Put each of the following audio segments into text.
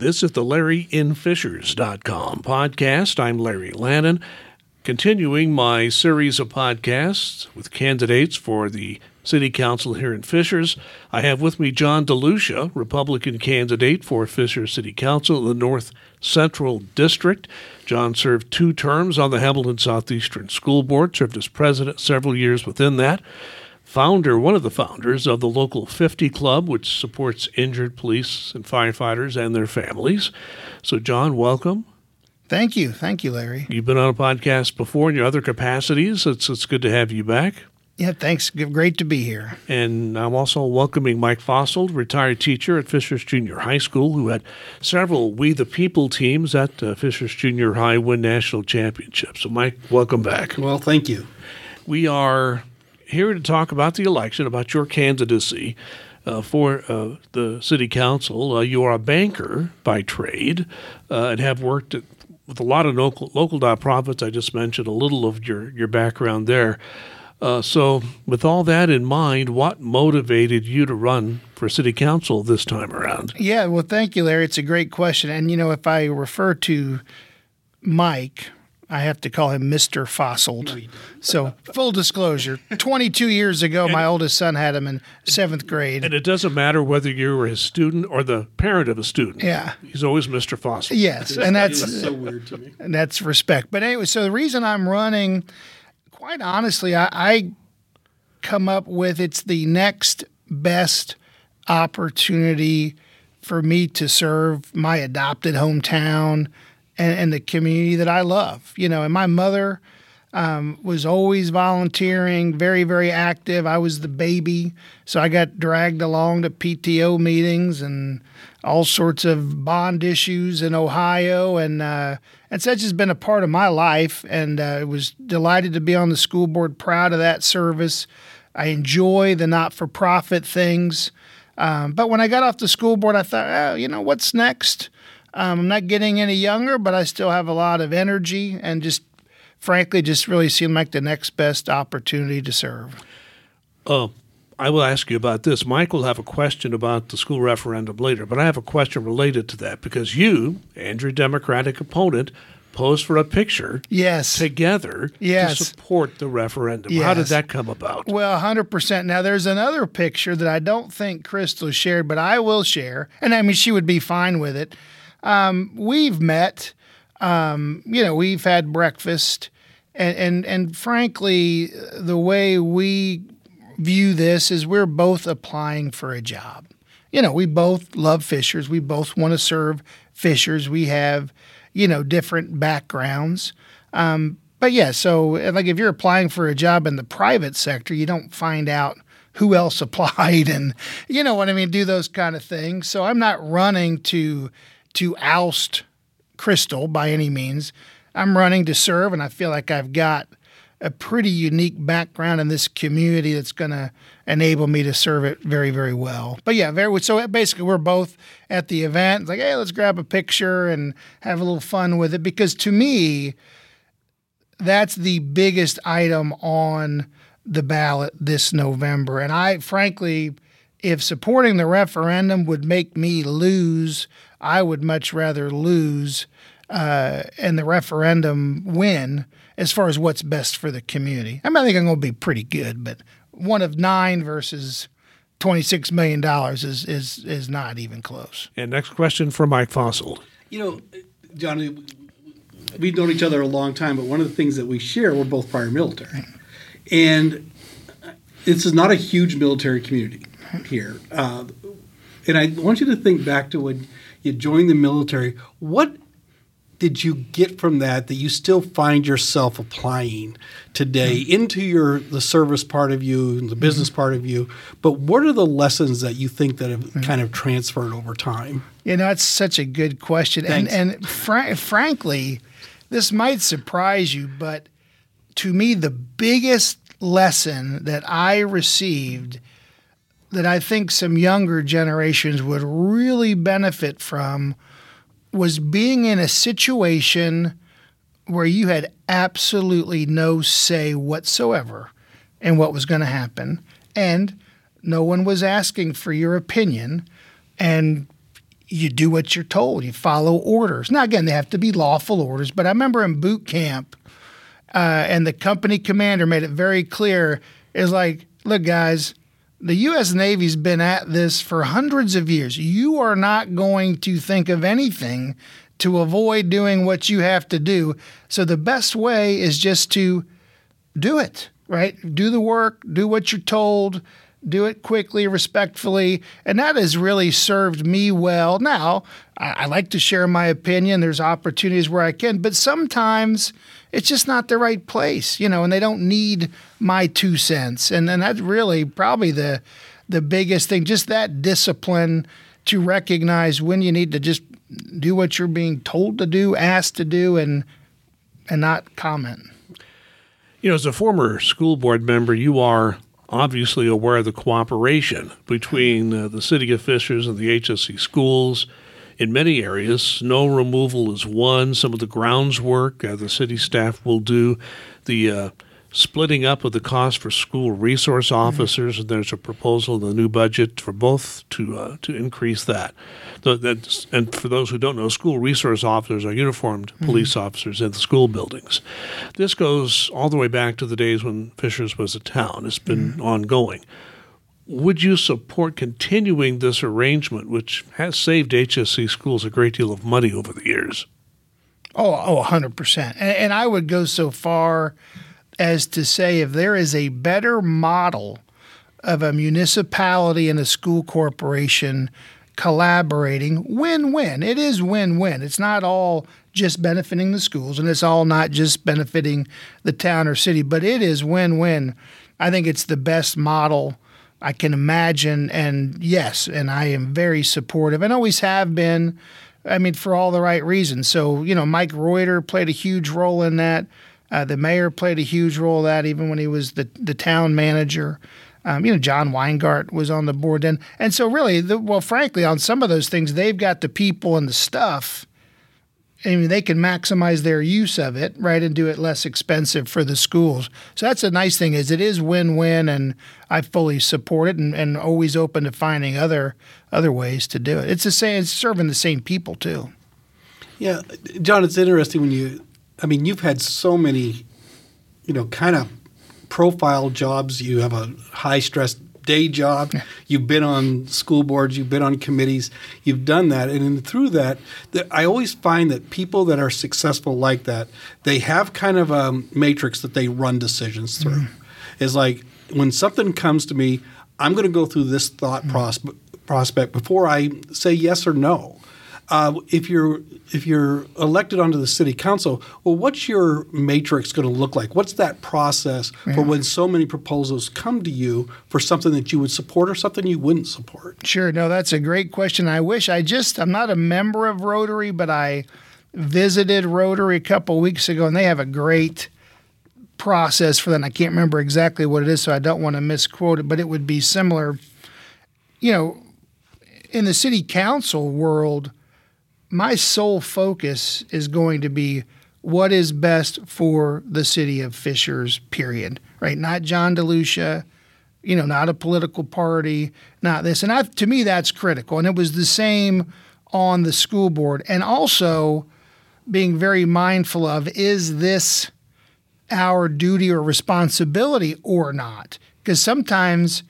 This is the LarryInFishers.com podcast. I'm Larry Lannan, continuing my series of podcasts with candidates for the City Council here in Fishers. I have with me John DeLucia, Republican candidate for Fishers City Council in the North Central District. John served two terms on the Hamilton Southeastern School Board, served as president several years within that founder, one of the founders of the local 50 Club, which supports injured police and firefighters and their families. So, John, welcome. Thank you. Thank you, Larry. You've been on a podcast before in your other capacities. It's, it's good to have you back. Yeah, thanks. Great to be here. And I'm also welcoming Mike Fassold, retired teacher at Fishers Junior High School, who had several We the People teams at uh, Fishers Junior High win national championships. So, Mike, welcome back. Well, thank you. We are here to talk about the election, about your candidacy uh, for uh, the city council. Uh, you are a banker by trade uh, and have worked at, with a lot of local local nonprofits. I just mentioned a little of your your background there. Uh, so, with all that in mind, what motivated you to run for city council this time around? Yeah, well, thank you, Larry. It's a great question. And, you know, if I refer to Mike, I have to call him Mr. Fassold. So, full disclosure 22 years ago, my oldest son had him in seventh grade. And it doesn't matter whether you were his student or the parent of a student. Yeah. He's always Mr. Fassold. Yes. And that's so weird to me. And that's respect. But anyway, so the reason I'm running, quite honestly, I, I come up with it's the next best opportunity for me to serve my adopted hometown and, and the community that I love. You know, and my mother um, was always volunteering, very, very active. I was the baby, so I got dragged along to PTO meetings and all sorts of bond issues in Ohio, and uh, and such has been a part of my life. And uh, was delighted to be on the school board, proud of that service. I enjoy the not-for-profit things, um, but when I got off the school board, I thought, oh, you know, what's next? Um, I'm not getting any younger, but I still have a lot of energy and just frankly just really seem like the next best opportunity to serve. Uh, I will ask you about this. Mike will have a question about the school referendum later, but I have a question related to that because you and your Democratic opponent posed for a picture yes. together yes. to support the referendum. Yes. How did that come about? Well, 100%. Now, there's another picture that I don't think Crystal shared, but I will share. And I mean, she would be fine with it. Um, we've met, um, you know, we've had breakfast, and, and and frankly, the way we view this is we're both applying for a job. You know, we both love fishers. We both want to serve fishers. We have, you know, different backgrounds. Um, but yeah, so like if you're applying for a job in the private sector, you don't find out who else applied and you know what I mean, do those kind of things. So I'm not running to to oust Crystal by any means. I'm running to serve, and I feel like I've got a pretty unique background in this community that's going to enable me to serve it very, very well. But yeah, very so basically we're both at the event. It's like, hey, let's grab a picture and have a little fun with it because to me, that's the biggest item on the ballot this November. And I frankly, if supporting the referendum would make me lose, I would much rather lose uh, and the referendum win as far as what's best for the community. I mean, I think I'm going to be pretty good, but one of nine versus $26 million is, is, is not even close. And next question for Mike Fassold. You know, Johnny, we've known each other a long time, but one of the things that we share, we're both prior military. And this is not a huge military community here. Uh, and I want you to think back to when you joined the military. What did you get from that that you still find yourself applying today mm-hmm. into your the service part of you and the business mm-hmm. part of you? But what are the lessons that you think that have mm-hmm. kind of transferred over time? You know, that's such a good question, Thanks. and and fr- frankly, this might surprise you, but to me, the biggest lesson that I received that I think some younger generations would really benefit from was being in a situation where you had absolutely no say whatsoever in what was going to happen, and no one was asking for your opinion, and you do what you're told. You follow orders. Now, again, they have to be lawful orders. But I remember in boot camp, uh, and the company commander made it very clear. Is like, look, guys, the U.S. Navy's been at this for hundreds of years. You are not going to think of anything to avoid doing what you have to do. So the best way is just to do it, right? Do the work, do what you're told, do it quickly, respectfully. And that has really served me well. Now, I, I like to share my opinion. There's opportunities where I can, but sometimes it's just not the right place, you know, and they don't need my two cents. And and that's really probably the the biggest thing, just that discipline to recognize when you need to just do what you're being told to do, asked to do, and and not comment. You know, as a former school board member, you are obviously aware of the cooperation between uh, the city of Fishers and the HSE schools. In many areas, snow removal is one. Some of the grounds work uh, the city staff will do. The uh, splitting up of the cost for school resource mm-hmm. officers, mm-hmm. and there's a proposal in the new budget for both to uh, to increase that. and for those who don't know, school resource officers are uniformed mm-hmm. police officers in the school buildings. This goes all the way back to the days when Fishers was a town. It's been mm-hmm. ongoing. Would you support continuing this arrangement, which has saved HSE schools a great deal of money over the years? Oh, oh, 100%. And, and I would go so far as to say if there is a better model of a municipality and a school corporation collaborating win win. It is win win. It's not all just benefiting the schools and it's all not just benefiting the town or city, but it is win win. I think it's the best model I can imagine. And yes, and I am very supportive and always have been. I mean, for all the right reasons. So, you know, Mike Reuter played a huge role in that. Uh, the mayor played a huge role in that, even when he was the the town manager. Um, you know, John Weingardt was on the board then, and so really, the, well, frankly, on some of those things, they've got the people and the stuff. I mean, they can maximize their use of it, right, and do it less expensive for the schools. So that's a nice thing is it is win-win, and I fully support it, and, and always open to finding other other ways to do it. It's the same, it's serving the same people too. Yeah, John, it's interesting when you I mean, you've had so many, you know, kind of profile jobs. You have a high stress day job. You've been on school boards. You've been on committees. You've done that, and through that, I always find that people that are successful like that, they have kind of a matrix that they run decisions through. Mm-hmm. Is like when something comes to me, I'm going to go through this thought mm-hmm. prospect before I say yes or no uh, if you're if you're elected onto the city council, well, what's your matrix going to look like? What's that process yeah. for when so many proposals come to you for something that you would support or something you wouldn't support? Sure, no, that's a great question. I wish I just I'm not a member of Rotary, but I visited Rotary a couple weeks ago, and they have a great process for that. And I can't remember exactly what it is, so I don't want to misquote it, but it would be similar. You know, in the city council world my sole focus is going to be what is best for the city of Fishers, period. Right? Not John DeLucia, you know, not a political party, not this. And I, to me, that's critical. And it was the same on the school board. And also being very mindful of is this our duty or responsibility or not? Because sometimes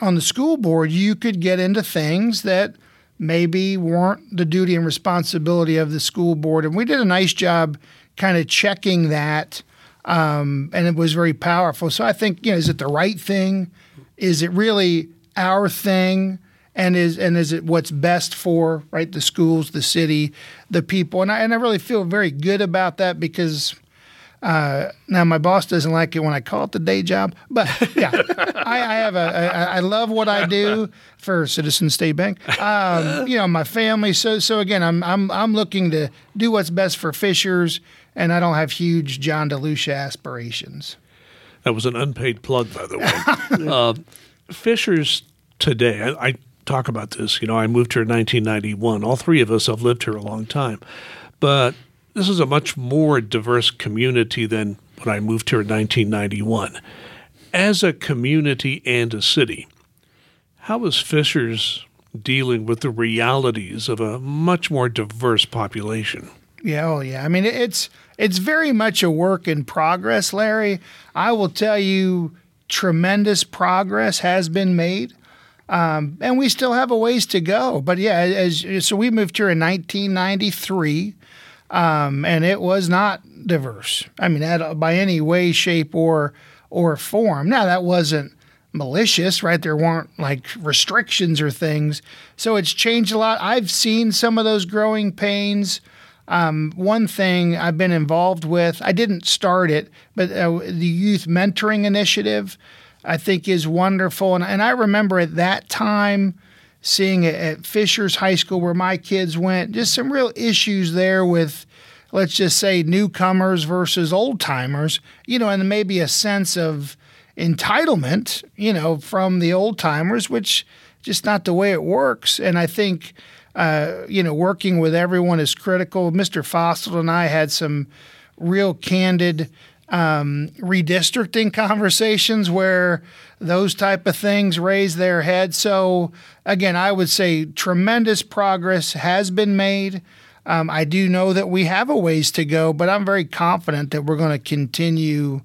on the school board, you could get into things that – maybe weren't the duty and responsibility of the school board. And we did a nice job kind of checking that. Um, and it was very powerful. So I think, you know, is it the right thing? Is it really our thing? And is and is it what's best for right the schools, the city, the people? And I and I really feel very good about that because uh, now my boss doesn't like it when I call it the day job, but yeah, I, I, have a I, I love what I do for Citizen State Bank. Um, you know, my family. So so again, I'm I'm I'm looking to do what's best for Fishers, and I don't have huge John DeLucia aspirations. That was an unpaid plug, by the way. uh, Fishers today, I, I talk about this. You know, I moved here in 1991. All three of us have lived here a long time, but this is a much more diverse community than when I moved here in 1991. As a community and a city, how is Fishers dealing with the realities of a much more diverse population. Yeah, oh yeah. I mean, it's it's very much a work in progress, Larry. I will tell you, tremendous progress has been made, um, and we still have a ways to go. But yeah, as so we moved here in 1993, um, and it was not diverse. I mean, at, by any way, shape, or or form. Now that wasn't malicious, right? There weren't like restrictions or things. So it's changed a lot. I've seen some of those growing pains. Um, one thing I've been involved with, I didn't start it, but uh, the Youth Mentoring Initiative, I think, is wonderful. And, and I remember at that time seeing it at Fishers High School where my kids went, just some real issues there with, let's just say, newcomers versus old timers, you know, and maybe a sense of entitlement, you know, from the old timers, which just not the way it works. And I think uh, you know, working with everyone is critical. Mr. Fassold and I had some real candid um, redistricting conversations where those type of things raise their head. So again, I would say tremendous progress has been made. Um, I do know that we have a ways to go, but I'm very confident that we're going to continue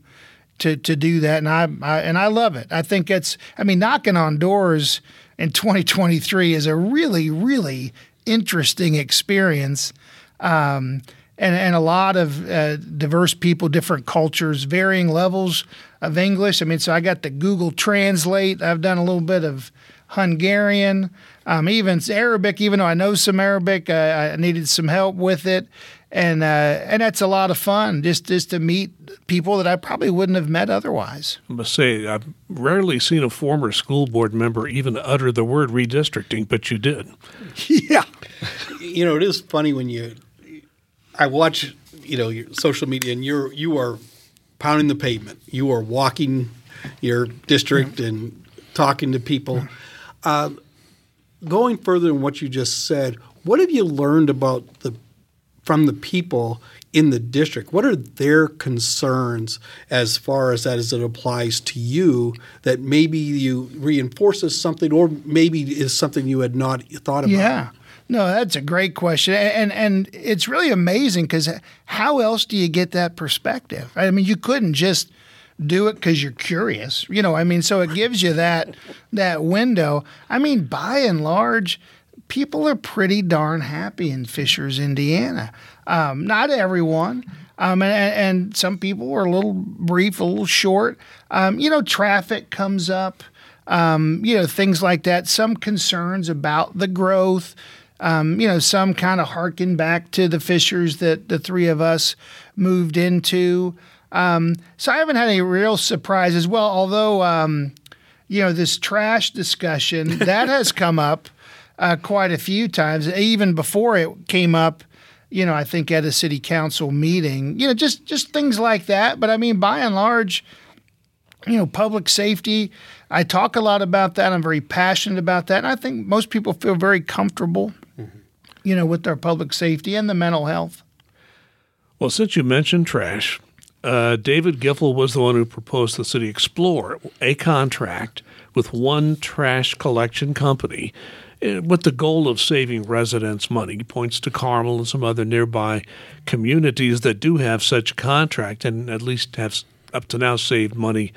to to do that, and I, I and I love it. I think it's. I mean, knocking on doors in 2023 is a really, really interesting experience. Um, and, and a lot of uh, diverse people, different cultures, varying levels of English. I mean, so I got the Google Translate. I've done a little bit of Hungarian, um, even Arabic. Even though I know some Arabic, uh, I needed some help with it and uh, and that's a lot of fun just just to meet people that I probably wouldn't have met otherwise. I must say I've rarely seen a former school board member even utter the word redistricting, but you did. yeah, you know it is funny when you I watch you know your social media and you're you are pounding the pavement. You are walking your district and talking to people. Uh, going further than what you just said, what have you learned about the from the people in the district. What are their concerns as far as that as it applies to you that maybe you reinforces something or maybe is something you had not thought about? Yeah. No, that's a great question. And and it's really amazing cuz how else do you get that perspective? I mean, you couldn't just do it because you're curious. You know, I mean, so it gives you that that window. I mean, by and large, people are pretty darn happy in Fishers, Indiana. Um, not everyone. Um, and, and, some people were a little brief, a little short. Um, you know, traffic comes up, um, you know, things like that. Some concerns about the growth. Um, you know, some kind of harken back to the Fishers that the three of us moved into. Um, so I haven't had any real surprises. Well, although, you know, this trash discussion that has come up uh, quite a few times, even before it came up. You know, I think at a city council meeting. You know, just just things like that. But I mean, by and large, you know, public safety. I talk a lot about that. I'm very passionate about that, and I think most people feel very comfortable. You know, with their public safety and the mental health. Well, since you mentioned trash, uh, David Giffel was the one who proposed the city explore a contract with one trash collection company Eh, with the goal of saving residents money. He points to Carmel and some other nearby communities that do have such a contract and at least have up to now saved money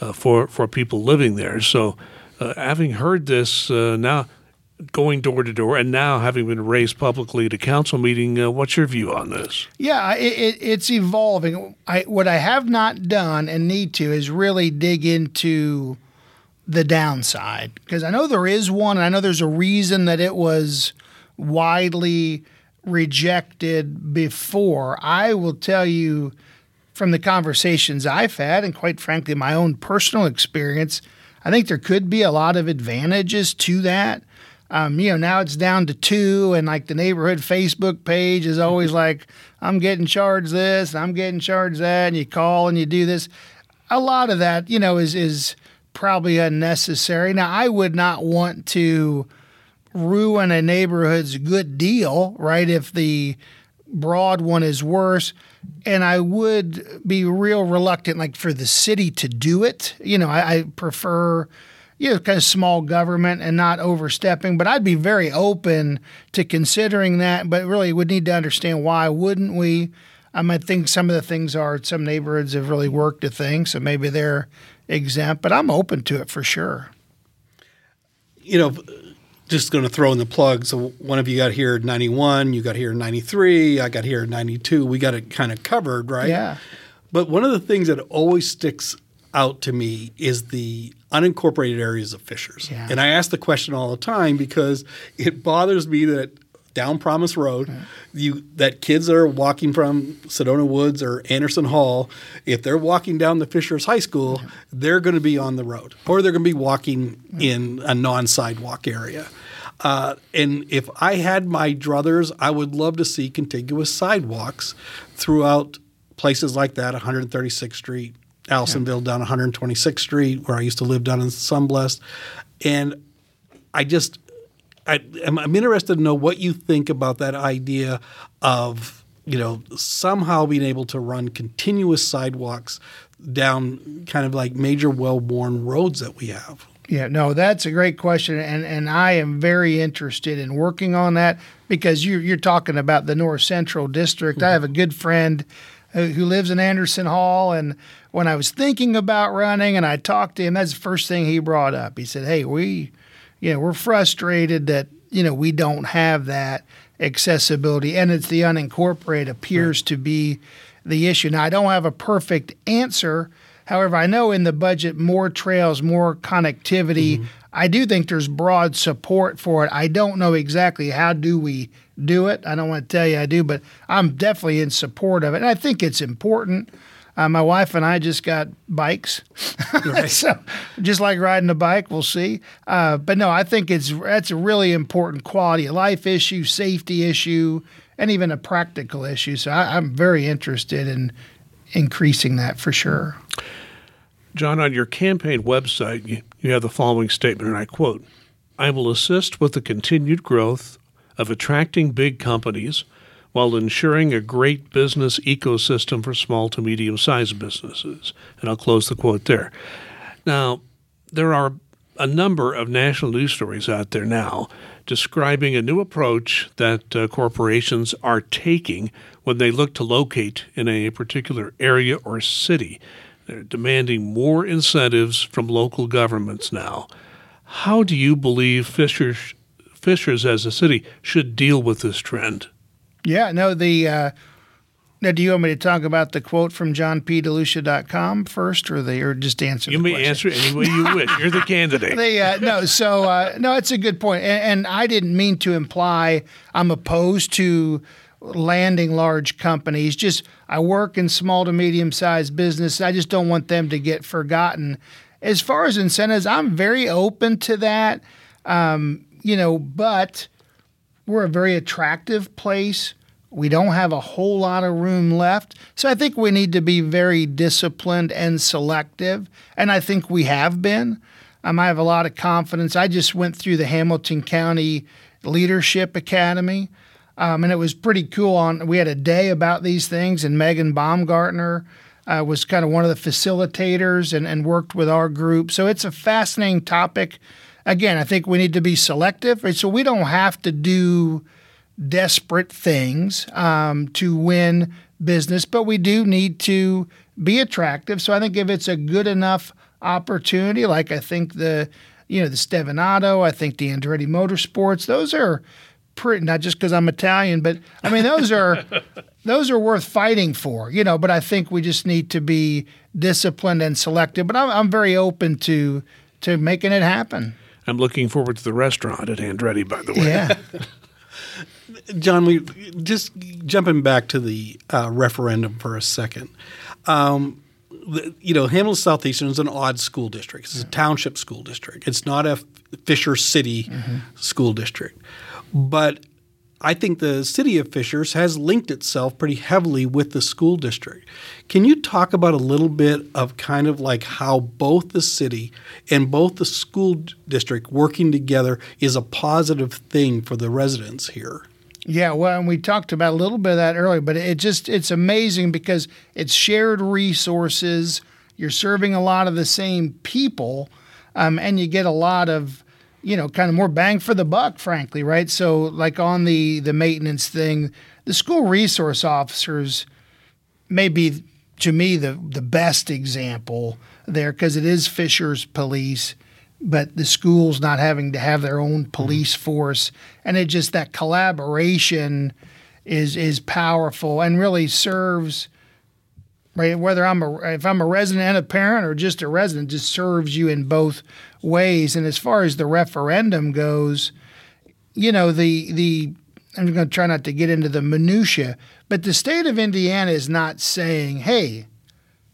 uh, for for people living there. So, uh, having heard this uh, now. Going door to door, and now having been raised publicly a council meeting, uh, what's your view on this? Yeah, it, it, it's evolving. I, what I have not done and need to is really dig into the downside? Because I know there is one, and I know there's a reason that it was widely rejected before. I will tell you from the conversations I've had, and quite frankly, my own personal experience, I think there could be a lot of advantages to that. Um, you know, now it's down to two, and like the neighborhood Facebook page is always like, I'm getting charged this, I'm getting charged that, and you call and you do this. A lot of that, you know, is is probably unnecessary. Now, I would not want to ruin a neighborhood's good deal, right? If the broad one is worse. And I would be real reluctant, like for the city to do it. You know, I, I prefer you know, kind of small government and not overstepping. But I'd be very open to considering that, but really would need to understand why wouldn't we? Um, I think some of the things are some neighborhoods have really worked a thing, so maybe they're exempt, but I'm open to it for sure. You know, just going to throw in the plug. So one of you got here in 91, you got here in 93, I got here in 92. We got it kind of covered, right? Yeah. But one of the things that always sticks out to me is the unincorporated areas of Fishers. Yeah. And I ask the question all the time because it bothers me that down Promise Road, you that kids that are walking from Sedona Woods or Anderson Hall, if they're walking down the Fishers High School, they're going to be on the road or they're going to be walking in a non-sidewalk area. Uh, and if I had my druthers, I would love to see contiguous sidewalks throughout places like that, 136th Street, Allisonville down 126th Street, where I used to live down in Sunblest. And I just, I, I'm, I'm interested to know what you think about that idea of, you know, somehow being able to run continuous sidewalks down kind of like major well-worn roads that we have. Yeah, no, that's a great question, and and I am very interested in working on that because you you're talking about the North Central District. I mm-hmm. have a good friend Uh, who lives in Anderson Hall, and when I was thinking about running, and I talked to him, that's the first thing he brought up. He said, "Hey, we, you know, we're frustrated that you know we don't have that accessibility, and it's the unincorporated appears to be the issue." Now, I don't have a perfect answer. However, I know in the budget, more trails, more connectivity. Mm-hmm. I do think there's broad support for it. I don't know exactly how do we do it. I don't want to tell you I do, but I'm definitely in support of it. And I think it's important. Uh, my wife and I just got bikes, so just like riding a bike, we'll see. Uh, but no, I think it's that's a really important quality of life issue, safety issue, and even a practical issue. So I, I'm very interested in increasing that for sure. John, on your campaign website, you, you have the following statement, and I quote I will assist with the continued growth of attracting big companies while ensuring a great business ecosystem for small to medium sized businesses. And I'll close the quote there. Now, there are a number of national news stories out there now describing a new approach that uh, corporations are taking when they look to locate in a particular area or city. They're demanding more incentives from local governments now. How do you believe Fishers, Fishers as a city should deal with this trend? Yeah, no, the. Uh, now, do you want me to talk about the quote from johnpdelucia.com first, or the or just answer? You may question? answer it any way you wish. You're the candidate. They, uh, no, so uh, no, it's a good point, and, and I didn't mean to imply I'm opposed to landing large companies. Just I work in small to medium sized business. I just don't want them to get forgotten. As far as incentives, I'm very open to that. Um, you know, but we're a very attractive place. We don't have a whole lot of room left. So I think we need to be very disciplined and selective. And I think we have been. Um, I have a lot of confidence. I just went through the Hamilton County Leadership Academy. Um, and it was pretty cool. On we had a day about these things, and Megan Baumgartner uh, was kind of one of the facilitators and, and worked with our group. So it's a fascinating topic. Again, I think we need to be selective, right? so we don't have to do desperate things um, to win business, but we do need to be attractive. So I think if it's a good enough opportunity, like I think the you know the Stevanato, I think the Andretti Motorsports, those are pretty not just because I'm Italian, but I mean those are those are worth fighting for, you know. But I think we just need to be disciplined and selective. But I'm, I'm very open to to making it happen. I'm looking forward to the restaurant at Andretti, by the way. Yeah, John, we just jumping back to the uh, referendum for a second. Um, the, you know, Hamilton Southeastern is an odd school district. It's a township school district. It's not a Fisher City school district. But I think the city of Fishers has linked itself pretty heavily with the school district. Can you talk about a little bit of kind of like how both the city and both the school district working together is a positive thing for the residents here? Yeah, well, and we talked about a little bit of that earlier, but it just it's amazing because it's shared resources. You're serving a lot of the same people, um, and you get a lot of you know kind of more bang for the buck, frankly, right? So like on the the maintenance thing, the school resource officers may be to me the the best example there because it is Fisher's police but the schools not having to have their own mm-hmm. police force and it just that collaboration is is powerful and really serves right whether I'm a if I'm a resident and a parent or just a resident just serves you in both ways and as far as the referendum goes you know the the I'm going to try not to get into the minutia but the state of Indiana is not saying hey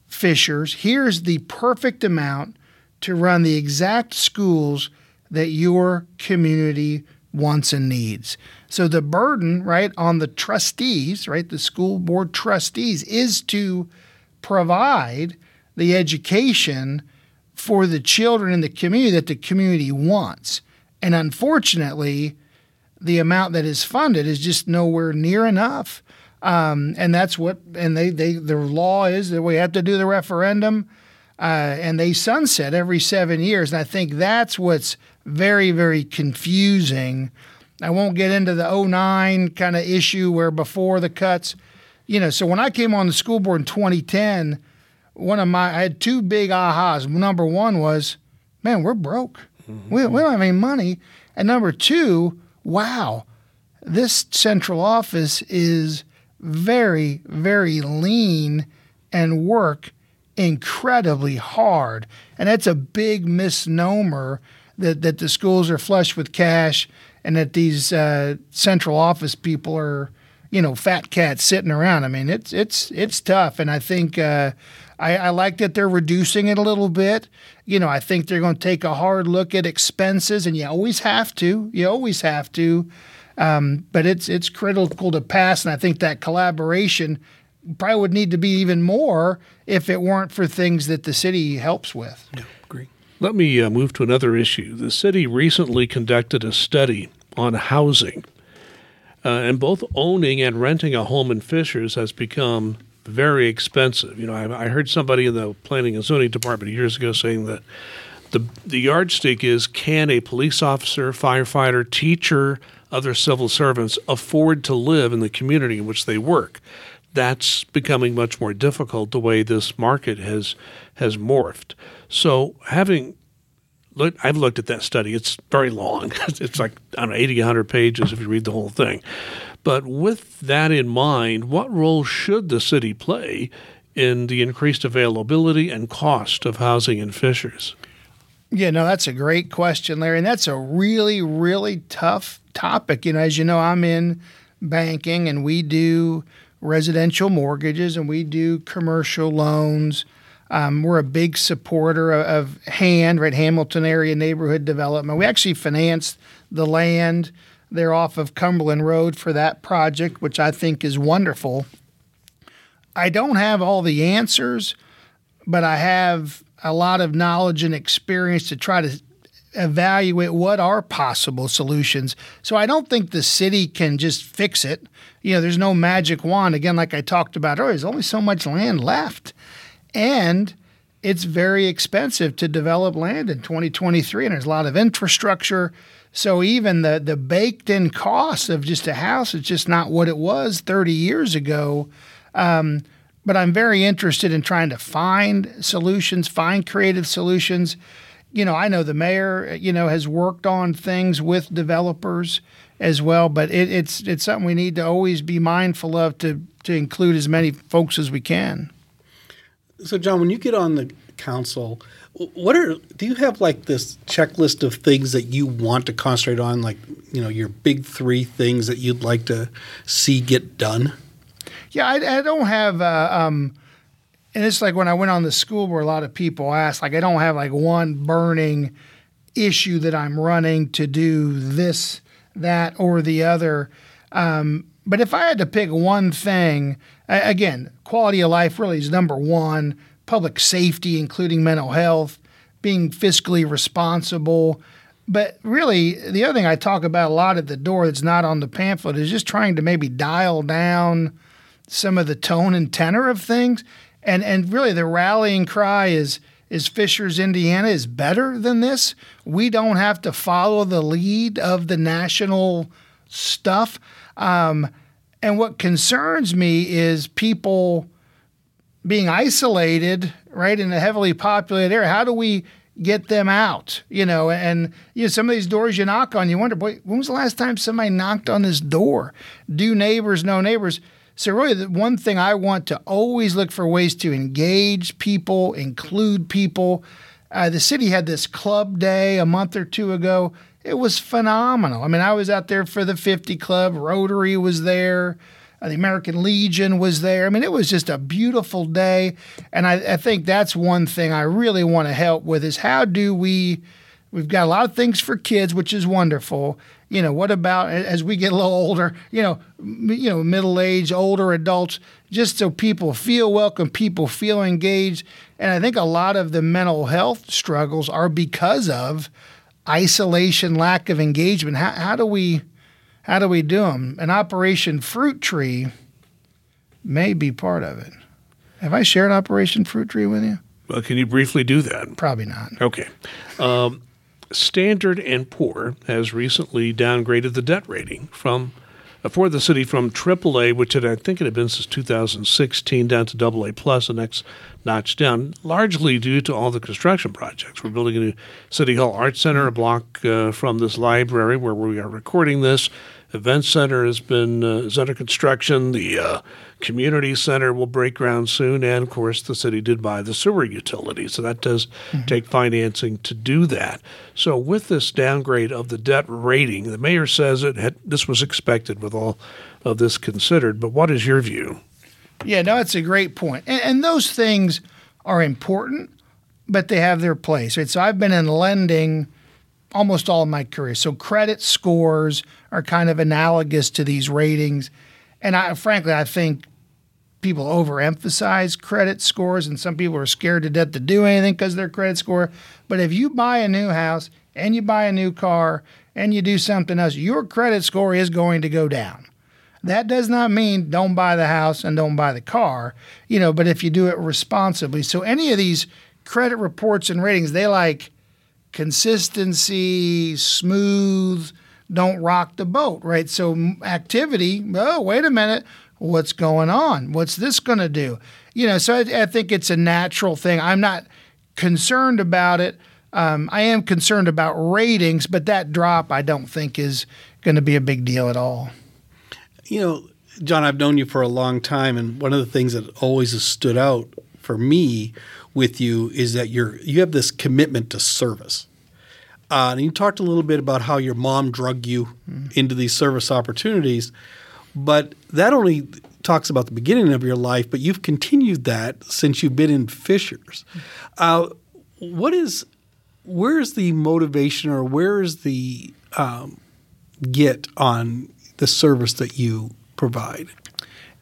Fishers here's the perfect amount to run the exact schools that your community wants and needs. So the burden, right, on the trustees, right, the school board trustees is to provide the education for the children in the community that the community wants. And unfortunately, the amount that is funded is just nowhere near enough. Um, and that's what, and they, they, the law is that we have to do the referendum uh, and they sunset every seven years. And I think that's what's very, very confusing. I won't get into the 09 kind of issue where before the cuts, you know, so when I came on the school board in 2010, one of my, I had two big ahas. Number one was, man, we're broke. Mm-hmm. We, we don't have any money. And number two, wow, this central office is very, very lean and work incredibly hard. And that's a big misnomer that, that the schools are flush with cash and that these uh, central office people are, you know, fat cats sitting around. I mean, it's it's it's tough, and I think uh, I, I like that they're reducing it a little bit. You know, I think they're going to take a hard look at expenses, and you always have to. You always have to. Um, but it's it's critical to pass, and I think that collaboration probably would need to be even more if it weren't for things that the city helps with. Yeah, agree. Let me uh, move to another issue. The city recently conducted a study on housing, uh, and both owning and renting a home in Fishers has become very expensive. You know, I, I heard somebody in the planning and zoning department years ago saying that the the yardstick is can a police officer, firefighter, teacher, other civil servants afford to live in the community in which they work? that's becoming much more difficult the way this market has has morphed. So having look, I've looked at that study. It's very long. It's like I don't know, 80, 100 pages if you read the whole thing. But with that in mind, what role should the city play in the increased availability and cost of housing in Fishers? Yeah, no, that's a great question, Larry. And that's a really, really tough topic. You know, as you know, I'm in banking and we do residential mortgages and we do commercial loans. Um, we're a big supporter of, of, HAND, right? Hamilton Area Neighborhood Development. We actually financed the land there off of Cumberland Road for that project, which I think is wonderful. I don't have all the answers, but I have a lot of knowledge and experience to try to evaluate what are possible solutions. So I don't think the city can just fix it. You know, there's no magic wand. Again, like I talked about earlier, there's only so much land left. And it's very expensive to develop land in 2023, and there's a lot of infrastructure. So even the the baked in cost of just a house is just not what it was 30 years ago. Um, but I'm very interested in trying to find solutions, find creative solutions you know, I know the mayor, you know, has worked on things with developers as well, but it, it's it's something we need to always be mindful of to to include as many folks as we can. So, John, when you get on the council, what are do you have like this checklist of things that you want to concentrate on, like you know your big three things that you'd like to see get done? Yeah, I, I don't have. Uh, um, and it's like when I went on the school where a lot of people ask, like I don't have like one burning issue that I'm running to do this, that, or the other. Um, but if I had to pick one thing, again, quality of life really is number one. Public safety, including mental health, being fiscally responsible. But really, the other thing I talk about a lot at the door that's not on the pamphlet is just trying to maybe dial down some of the tone and tenor of things and and really the rallying cry is is Fishers, Indiana is better than this. We don't have to follow the lead of the national stuff. Um, and what concerns me is people being isolated, right, in a heavily populated area. How do we get them out? You know, and you know, some of these doors you knock on, you wonder, boy, when was the last time somebody knocked on this door? Do neighbors know neighbors? So really, the one thing I want to always look for ways to engage people, include people. Uh, the city had this club day a month or two ago. It was phenomenal. I mean, I was out there for the 50 Club. Rotary was there. Uh, the American Legion was there. I mean, it was just a beautiful day. And I, I think that's one thing I really want to help with is how do we, we've got a lot of things for kids, which is wonderful. You know, what about as we get a little older, you know, you know, middle age, older adults, just so people feel welcome, people feel engaged. And I think a lot of the mental health struggles are because of isolation, lack of engagement. How, how do we how do we do them? An Operation Fruit Tree may be part of it. Have I shared Operation Fruit Tree with you? Well, can you briefly do that? Probably not. Okay. Um, Standard and Poor has recently downgraded the debt rating from for the city from AAA, which had, I think it had been since 2016, down to AA plus, the next notch down, largely due to all the construction projects. We're building a new City Hall Art Center, a block uh, from this library where we are recording this. Event Center has been uh, is under construction. The uh, community center will break ground soon, and of course, the city did buy the sewer utility, so that does mm-hmm. take financing to do that. So, with this downgrade of the debt rating, the mayor says it had, this was expected with all of this considered. But what is your view? Yeah, no, it's a great point, and, and those things are important, but they have their place. Right? So, I've been in lending almost all my career. So credit scores are kind of analogous to these ratings. And I frankly I think people overemphasize credit scores and some people are scared to death to do anything because their credit score. But if you buy a new house and you buy a new car and you do something else, your credit score is going to go down. That does not mean don't buy the house and don't buy the car, you know, but if you do it responsibly. So any of these credit reports and ratings, they like consistency, smooth, don't rock the boat, right? So activity, oh, wait a minute, what's going on? What's this going to do? You know, so I, I, think it's a natural thing. I'm not concerned about it. Um, I am concerned about ratings, but that drop I don't think is going to be a big deal at all. You know, John, I've known you for a long time, and one of the things that always has stood out for me with you is that you're you have this commitment to service. Uh, and you talked a little bit about how your mom drug you mm. into these service opportunities, but that only talks about the beginning of your life. But you've continued that since you've been in Fishers. Uh, what is where is the motivation or where is the um, get on the service that you provide?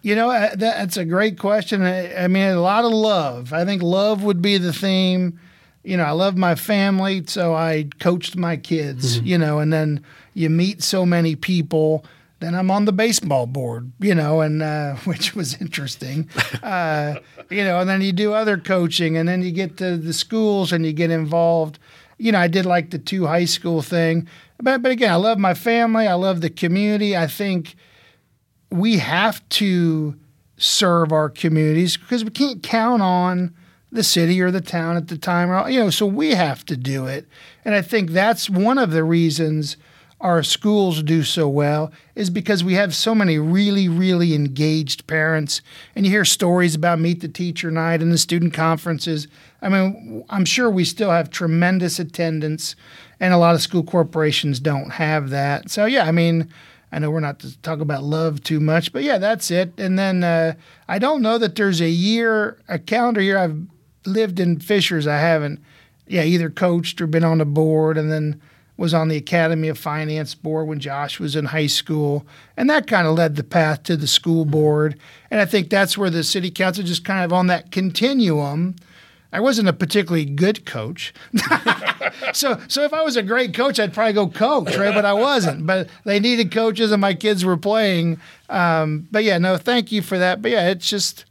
You know, uh, that's a great question. I mean, a lot of love. I think love would be the theme. You know, I love my family, so I coached my kids, mm-hmm. you know, and then you meet so many people. Then I'm on the baseball board, you know, and uh, which was interesting, uh, you know. And then you do other coaching, and then you get to the schools and you get involved. You know, I did like the two high school thing, but but again, I love my family. I love the community. I think we have to serve our communities because we can't count on the city or the town at the time or you know so we have to do it. And i think that's one of the reasons our schools do so well is because we have so many really really engaged parents. And you hear stories about meet the teacher night and the student conferences. I mean i'm sure we still have tremendous attendance and a lot of school corporations don't have that. So yeah i mean I know we're not to talk about love too much, but yeah, that's it. And then uh, I don't know that there's a year, a calendar year I've lived in Fishers. I haven't, yeah, either coached or been on the board, and then was on the Academy of Finance board when Josh was in high school, and that kind of led the path to the school board. And I think that's where the city council just kind of on that continuum I wasn't a particularly good coach. so so if I was a great coach, I'd probably go coach, right? But I wasn't. But they needed coaches, and my kids were playing. Um, but yeah, no, thank you for that. But yeah, it's just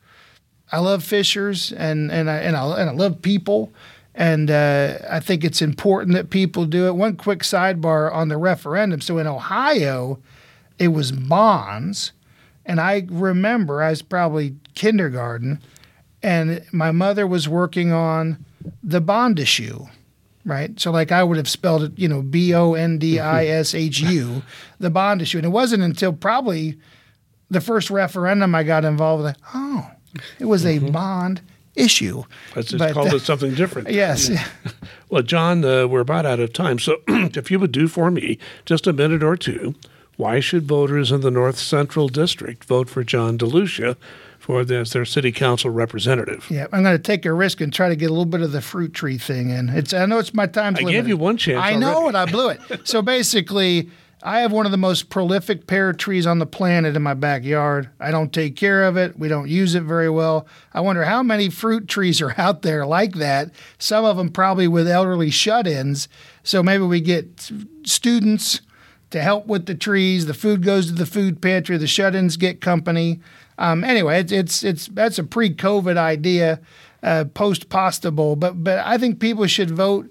I love Fishers, and and I and I, and I love people, And uh, I think it's important that people do it. One quick sidebar on the referendum. So in Ohio, it was bonds. And I remember I was probably kindergarten, and my mother was working on the bond issue, right? So, like I would have spelled it, you know, B O N D I S H U, the bond issue. And it wasn't until probably the first referendum I got involved with, oh, it was a bond issue. Let's just But, call uh, it something different. Yes. Well, John, uh, we're about out of time. So if you would do for me just a minute or two, why should voters in the North Central District vote for John DeLucia for as their city council representative? Yeah, I'm going to take a risk and try to get a little bit of the fruit tree thing in. It's I know it's my time's I limited. gave you one chance I know, already. and I blew it. so basically, I have one of the most prolific pear trees on the planet in my backyard. I don't take care of it. We don't use it very well. I wonder how many fruit trees are out there like that. Some of them probably with elderly shut-ins. So maybe we get students to help with the trees. The food goes to the food pantry. The shut-ins get company. Um, anyway, it's it's it's that's a pre-COVID idea, uh, post-pasta bowl. But but I think people should vote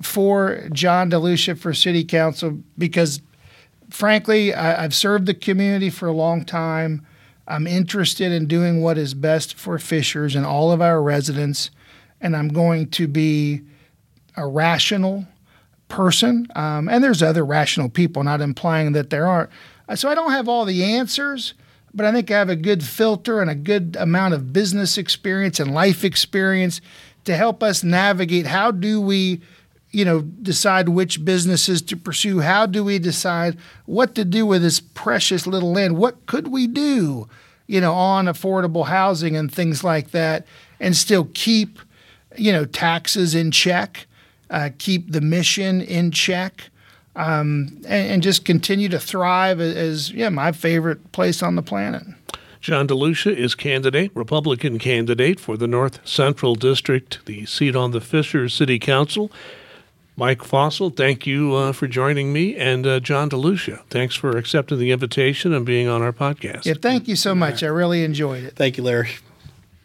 for John DeLucia for city council because, frankly, I, I've served the community for a long time. I'm interested in doing what is best for Fishers and all of our residents, and I'm going to be a rational person. Um, and there's other rational people, not implying that there aren't. So I don't have all the answers, but I think I have a good filter and a good amount of business experience and life experience to help us navigate how do we you know decide which businesses to pursue? How do we decide what to do with this precious little land? What could we do you know on affordable housing and things like that and still keep you know taxes in check uh, keep the mission in check um, and, and just continue to thrive as, as yeah my favorite place on the planet John DeLucia is candidate, Republican candidate for the North Central District, the seat on the Fishers City Council. Mike Fassold, thank you uh, for joining me. And uh, John DeLucia, thanks for accepting the invitation and being on our podcast. yeah thank you so much i really enjoyed it Thank you, Larry.